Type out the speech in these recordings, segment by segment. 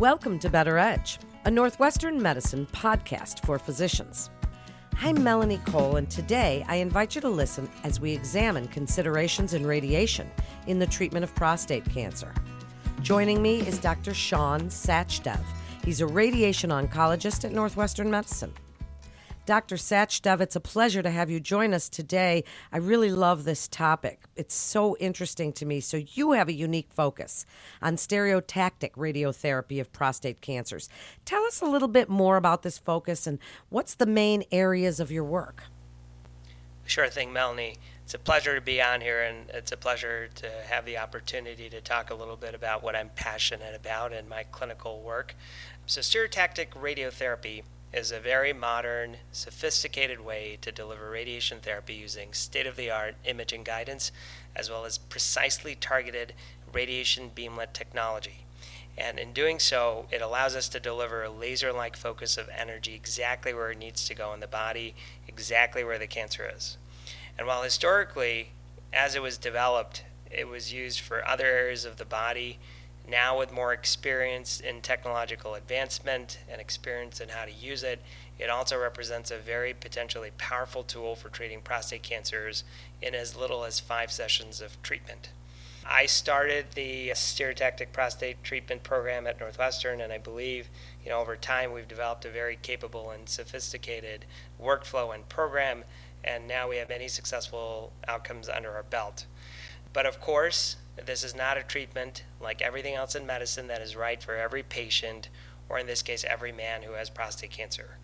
Welcome to Better Edge, a Northwestern medicine podcast for physicians. I'm Melanie Cole, and today I invite you to listen as we examine considerations in radiation in the treatment of prostate cancer. Joining me is Dr. Sean Sachdev. He's a radiation oncologist at Northwestern Medicine. Dr. Sachdev, it's a pleasure to have you join us today. I really love this topic. It's so interesting to me. So, you have a unique focus on stereotactic radiotherapy of prostate cancers. Tell us a little bit more about this focus and what's the main areas of your work? Sure thing, Melanie. It's a pleasure to be on here, and it's a pleasure to have the opportunity to talk a little bit about what I'm passionate about in my clinical work. So, stereotactic radiotherapy is a very modern, sophisticated way to deliver radiation therapy using state of the art imaging guidance as well as precisely targeted radiation beamlet technology. And in doing so, it allows us to deliver a laser like focus of energy exactly where it needs to go in the body, exactly where the cancer is. And while historically, as it was developed, it was used for other areas of the body now, with more experience in technological advancement and experience in how to use it, it also represents a very potentially powerful tool for treating prostate cancers in as little as five sessions of treatment. I started the stereotactic prostate treatment program at Northwestern, and I believe, you know, over time we've developed a very capable and sophisticated workflow and program, and now we have many successful outcomes under our belt. But of course, this is not a treatment like everything else in medicine that is right for every patient, or in this case, every man who has prostate cancer.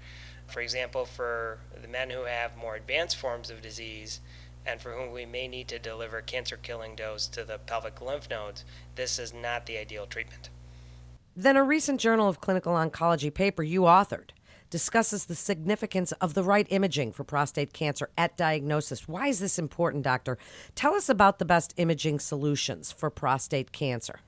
For example, for the men who have more advanced forms of disease and for whom we may need to deliver cancer killing dose to the pelvic lymph nodes, this is not the ideal treatment. Then, a recent Journal of Clinical Oncology paper you authored discusses the significance of the right imaging for prostate cancer at diagnosis. Why is this important, doctor? Tell us about the best imaging solutions for prostate cancer.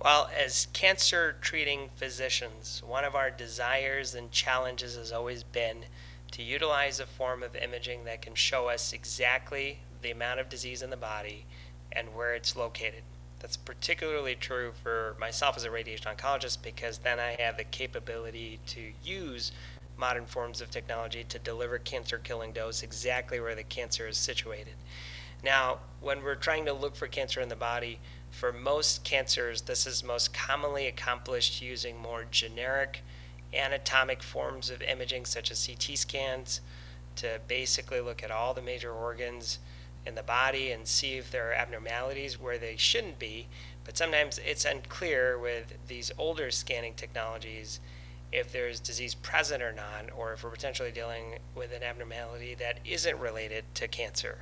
Well, as cancer treating physicians, one of our desires and challenges has always been to utilize a form of imaging that can show us exactly the amount of disease in the body and where it's located. That's particularly true for myself as a radiation oncologist because then I have the capability to use modern forms of technology to deliver cancer killing dose exactly where the cancer is situated. Now, when we're trying to look for cancer in the body, for most cancers, this is most commonly accomplished using more generic anatomic forms of imaging, such as CT scans, to basically look at all the major organs in the body and see if there are abnormalities where they shouldn't be. But sometimes it's unclear with these older scanning technologies if there's disease present or not, or if we're potentially dealing with an abnormality that isn't related to cancer.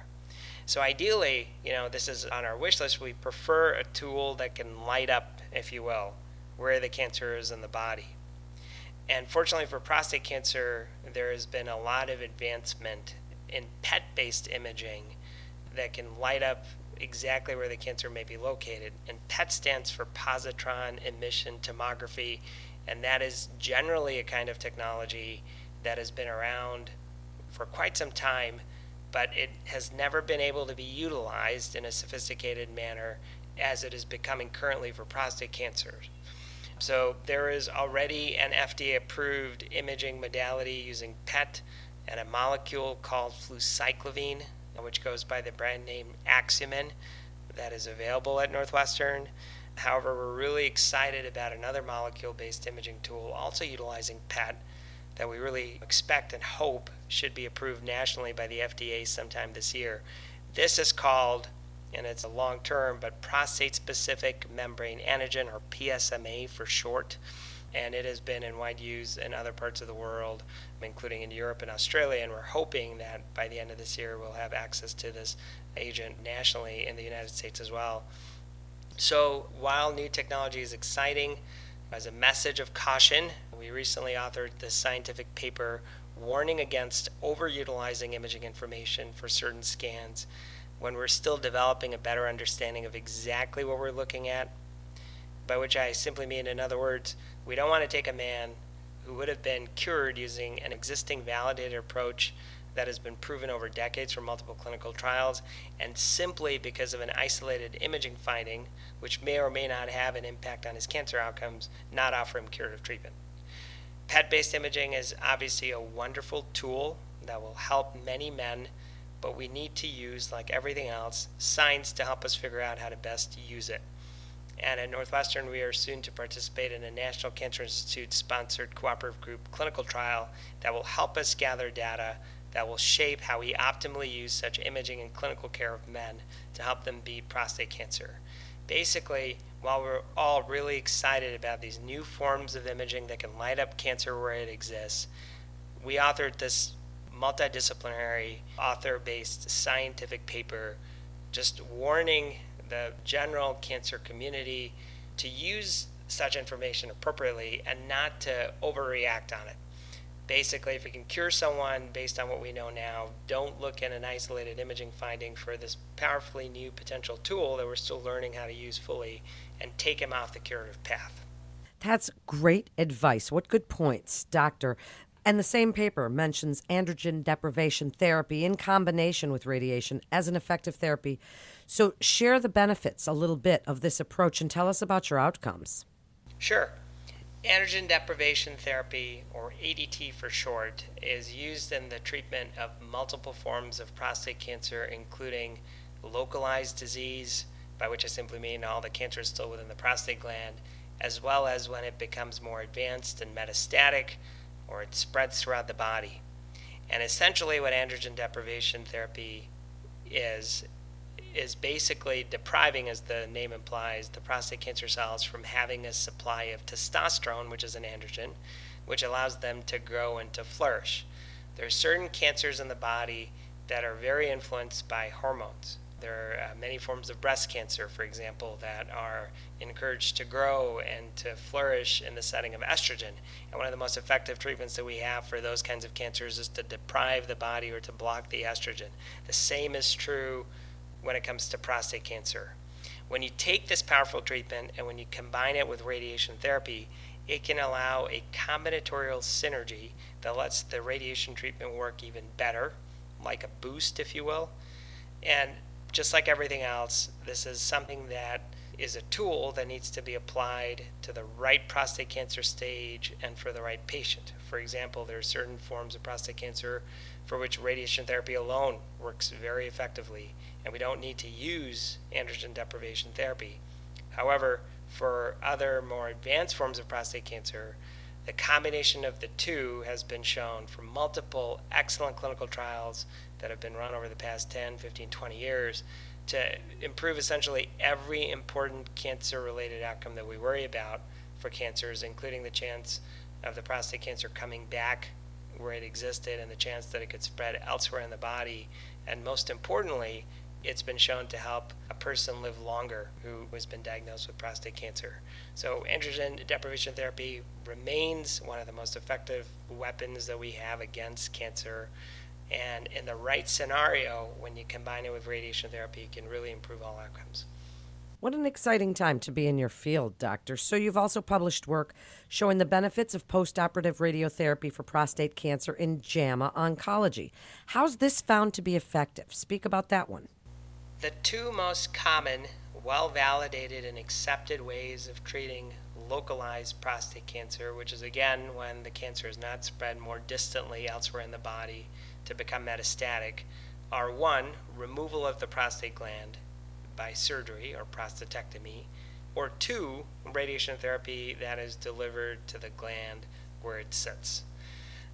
So ideally, you know, this is on our wish list. We prefer a tool that can light up, if you will, where the cancer is in the body. And fortunately for prostate cancer, there has been a lot of advancement in PET based imaging that can light up exactly where the cancer may be located. And PET stands for positron emission tomography, and that is generally a kind of technology that has been around for quite some time, but it has never been able to be utilized in a sophisticated manner as it is becoming currently for prostate cancer. So there is already an FDA approved imaging modality using PET and a molecule called fluciclovine Uh, which goes by the brand name Axumin, that is available at Northwestern. However, we're really excited about another molecule based imaging tool also utilizing PET that we really expect and hope should be approved nationally by the FDA sometime this year. This is called, and it's a long term, but prostate specific membrane antigen, or PSMA for short and it has been in wide use in other parts of the world, including in Europe and Australia. And we're hoping that by the end of this year, we'll have access to this agent nationally in the United States as well. So, while new technology is exciting, as a message of caution, we recently authored this scientific paper warning against overutilizing imaging information for certain scans when we're still developing a better understanding of exactly what we're looking at. By which I simply mean, in other words, we don't want to take a man who would have been cured using an existing validated approach that has been proven over decades from multiple clinical trials, and simply because of an isolated imaging finding, which may or may not have an impact on his cancer outcomes, not offer him curative treatment. PET based imaging is obviously a wonderful tool that will help many men, but we need to use, like everything else, science to help us figure out how to best use it. And at Northwestern, we are soon to participate in a National Cancer Institute sponsored cooperative group clinical trial that will help us gather data that will shape how we optimally use such imaging in clinical care of men to help them beat prostate cancer. Basically, while we're all really excited about these new forms of imaging that can light up cancer where it exists, we authored this multidisciplinary, author based scientific paper just warning the general cancer community to use such information appropriately and not to overreact on it. Basically, if we can cure someone based on what we know now, don't look at an isolated imaging finding for this powerfully new potential tool that we're still learning how to use fully and take him off the curative path. That's great advice. What good points, Doctor. And the same paper mentions androgen deprivation therapy in combination with radiation as an effective therapy. So, share the benefits a little bit of this approach and tell us about your outcomes. Sure. Androgen deprivation therapy, or ADT for short, is used in the treatment of multiple forms of prostate cancer, including localized disease, by which I simply mean all the cancer is still within the prostate gland, as well as when it becomes more advanced and metastatic, or it spreads throughout the body. And essentially, what androgen deprivation therapy is, is basically depriving, as the name implies, the prostate cancer cells from having a supply of testosterone, which is an androgen, which allows them to grow and to flourish. There are certain cancers in the body that are very influenced by hormones. There are uh, many forms of breast cancer, for example, that are encouraged to grow and to flourish in the setting of estrogen. And one of the most effective treatments that we have for those kinds of cancers is to deprive the body or to block the estrogen. The same is true when it comes to prostate cancer. When you take this powerful treatment and when you combine it with radiation therapy, it can allow a combinatorial synergy that lets the radiation treatment work even better, like a boost, if you will. And just like everything else, this is something that is a tool that needs to be applied to the right prostate cancer stage and for the right patient. For example, there are certain forms of prostate cancer for which radiation therapy alone works very effectively, and we don't need to use androgen deprivation therapy. However, for other more advanced forms of prostate cancer, the combination of the two has been shown from multiple excellent clinical trials that have been run over the past 10, 15, 20 years to improve essentially every important cancer related outcome that we worry about for cancers, including the chance of the prostate cancer coming back where it existed and the chance that it could spread elsewhere in the body. And most importantly, it's been shown to help a person live longer who has been diagnosed with prostate cancer. So, androgen deprivation therapy remains one of the most effective weapons that we have against cancer. And in the right scenario, when you combine it with radiation therapy, you can really improve all outcomes. What an exciting time to be in your field, doctor. So, you've also published work showing the benefits of postoperative radiotherapy for prostate cancer in JAMA Oncology. How's this found to be effective? Speak about that one. The two most common, well validated, and accepted ways of treating localized prostate cancer, which is again when the cancer is not spread more distantly elsewhere in the body to become metastatic, are one, removal of the prostate gland by surgery or prostatectomy, or two, radiation therapy that is delivered to the gland where it sits.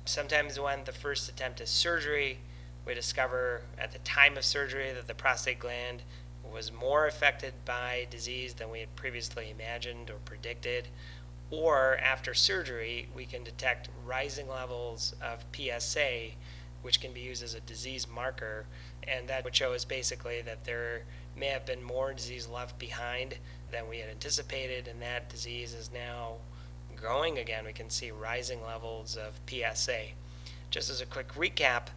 Sometimes, when the first attempt is surgery, we discover at the time of surgery that the prostate gland was more affected by disease than we had previously imagined or predicted. Or after surgery, we can detect rising levels of PSA, which can be used as a disease marker. And that would show us basically that there may have been more disease left behind than we had anticipated, and that disease is now growing again. We can see rising levels of PSA. Just as a quick recap,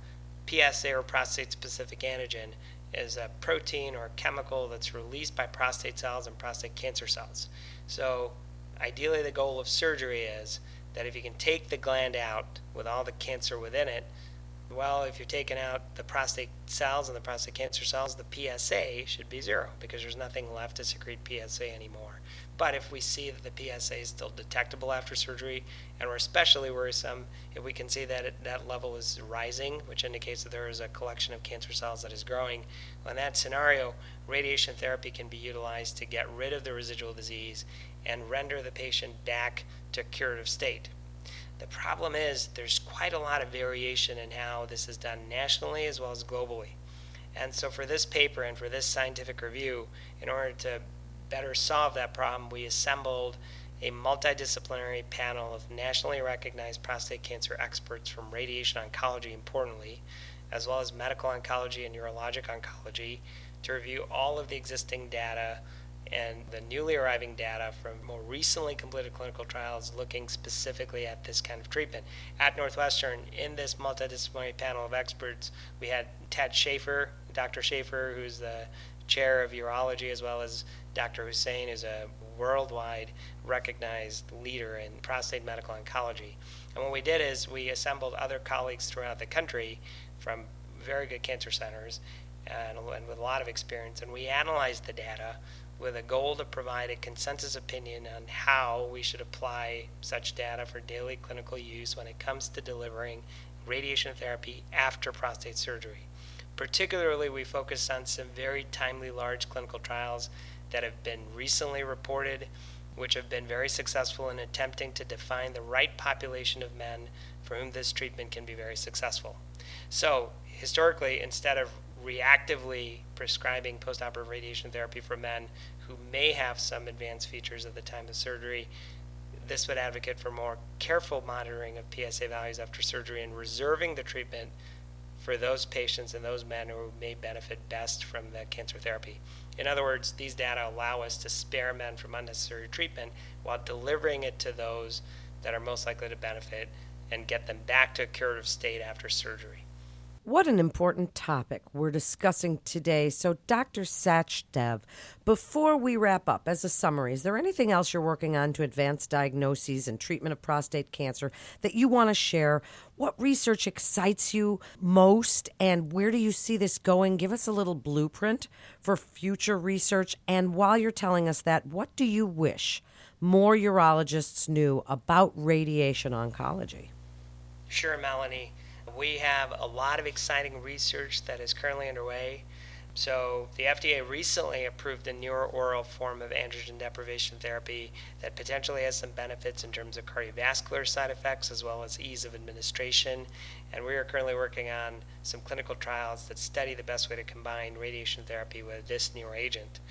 PSA or prostate specific antigen is a protein or chemical that's released by prostate cells and prostate cancer cells. So, ideally, the goal of surgery is that if you can take the gland out with all the cancer within it, Well, if you're taking out the prostate cells and the prostate cancer cells, the PSA should be zero because there's nothing left to secrete PSA anymore. But if we see that the PSA is still detectable after surgery, and we're especially worrisome if we can see that it, that level is rising, which indicates that there is a collection of cancer cells that is growing, well, in that scenario, radiation therapy can be utilized to get rid of the residual disease and render the patient back to curative state. The problem is there's quite a lot of variation in how this is done nationally as well as globally. And so, for this paper and for this scientific review, in order to better solve that problem, we assembled a multidisciplinary panel of nationally recognized prostate cancer experts from radiation oncology, importantly, as well as medical oncology and urologic oncology, to review all of the existing data and the newly arriving data from more recently completed clinical trials looking specifically at this kind of treatment. At Northwestern, in this multidisciplinary panel of experts, we had Ted Schaeffer, Dr. Schaeffer, who's the chair of urology, as well as Dr. Hussain is a worldwide recognized leader in prostate medical oncology. And what we did is we assembled other colleagues throughout the country from very good cancer centers and, and with a lot of experience, and we analyzed the data with a goal to provide a consensus opinion on how we should apply such data for daily clinical use when it comes to delivering radiation therapy after prostate surgery. Particularly, we focused on some very timely large clinical trials that have been recently reported, which have been very successful in attempting to define the right population of men for whom this treatment can be very successful. So, historically, instead of reactively prescribing postoperative radiation therapy for men who may have some advanced features at the time of surgery, this would advocate for more careful monitoring of PSA values after surgery and reserving the treatment for those patients and those men who may benefit best from the cancer therapy. In other words, these data allow us to spare men from unnecessary treatment while delivering it to those that are most likely to benefit and get them back to a curative state after surgery. What an important topic we're discussing today. So, Dr. Sachdev, before we wrap up, as a summary, is there anything else you're working on to advance diagnoses and treatment of prostate cancer that you want to share? What research excites you most, and where do you see this going? Give us a little blueprint for future research. And while you're telling us that, what do you wish more urologists knew about radiation oncology? Sure, Melanie. We have a lot of exciting research that is currently underway. So, the FDA recently approved a neuro oral form of androgen deprivation therapy that potentially has some benefits in terms of cardiovascular side effects as well as ease of administration. And we are currently working on some clinical trials that study the best way to combine radiation therapy with this newer agent.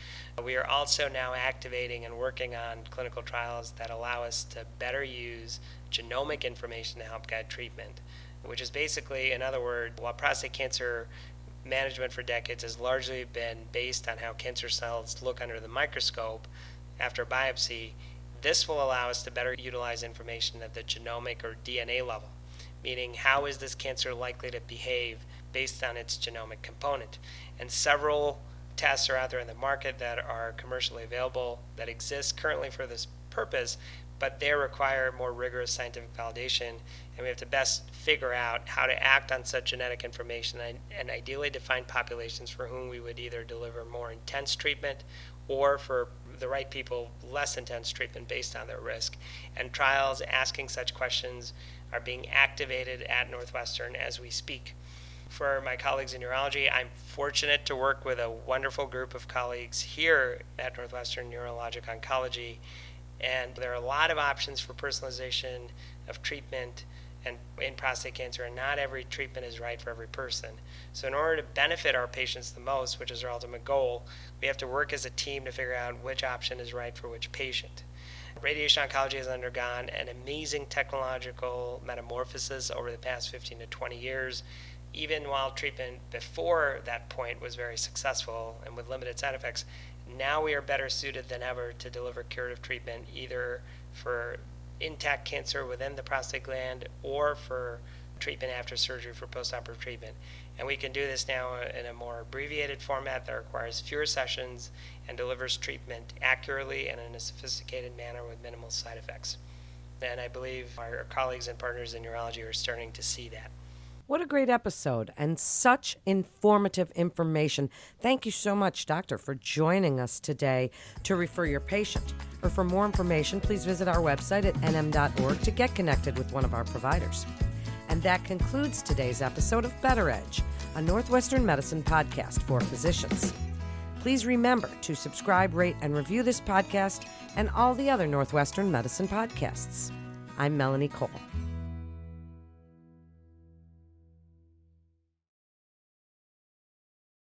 We are also now activating and working on clinical trials that allow us to better use genomic information to help guide treatment which is basically, in other words, while prostate cancer management for decades has largely been based on how cancer cells look under the microscope after biopsy, this will allow us to better utilize information at the genomic or DNA level, meaning how is this cancer likely to behave based on its genomic component. And several tests are out there in the market that are commercially available that exist currently for this purpose, but they require more rigorous scientific validation, and we have to best figure out how to act on such genetic information and, and, ideally define populations for whom we would either deliver more intense treatment or for the right people less intense treatment based on their risk. And trials asking such questions are being activated at Northwestern as we speak. For my colleagues in urology, I'm fortunate to work with a wonderful group of colleagues here at Northwestern Urologic Oncology and there are a lot of options for personalization of treatment and in prostate cancer, and not every treatment is right for every person. So, in order to benefit our patients the most, which is our ultimate goal, we have to work as a team to figure out which option is right for which patient. Radiation oncology has undergone an amazing technological metamorphosis over the past 15 to 20 years. Even while treatment before that point was very successful and with limited side effects, now we are better suited than ever to deliver curative treatment either for intact cancer within the prostate gland or for treatment after surgery for postoperative treatment. And we can do this now in a more abbreviated format that requires fewer sessions and delivers treatment accurately and in a sophisticated manner with minimal side effects. And I believe our colleagues and partners in urology are starting to see that. What a great episode and such informative information. Thank you so much, Doctor, for joining us today to refer your patient. Or for more information, please visit our website at nm.org to get connected with one of our providers. And that concludes today's episode of Better Edge, a Northwestern Medicine podcast for physicians. Please remember to subscribe, rate, and review this podcast and all the other Northwestern Medicine podcasts. I'm Melanie Cole.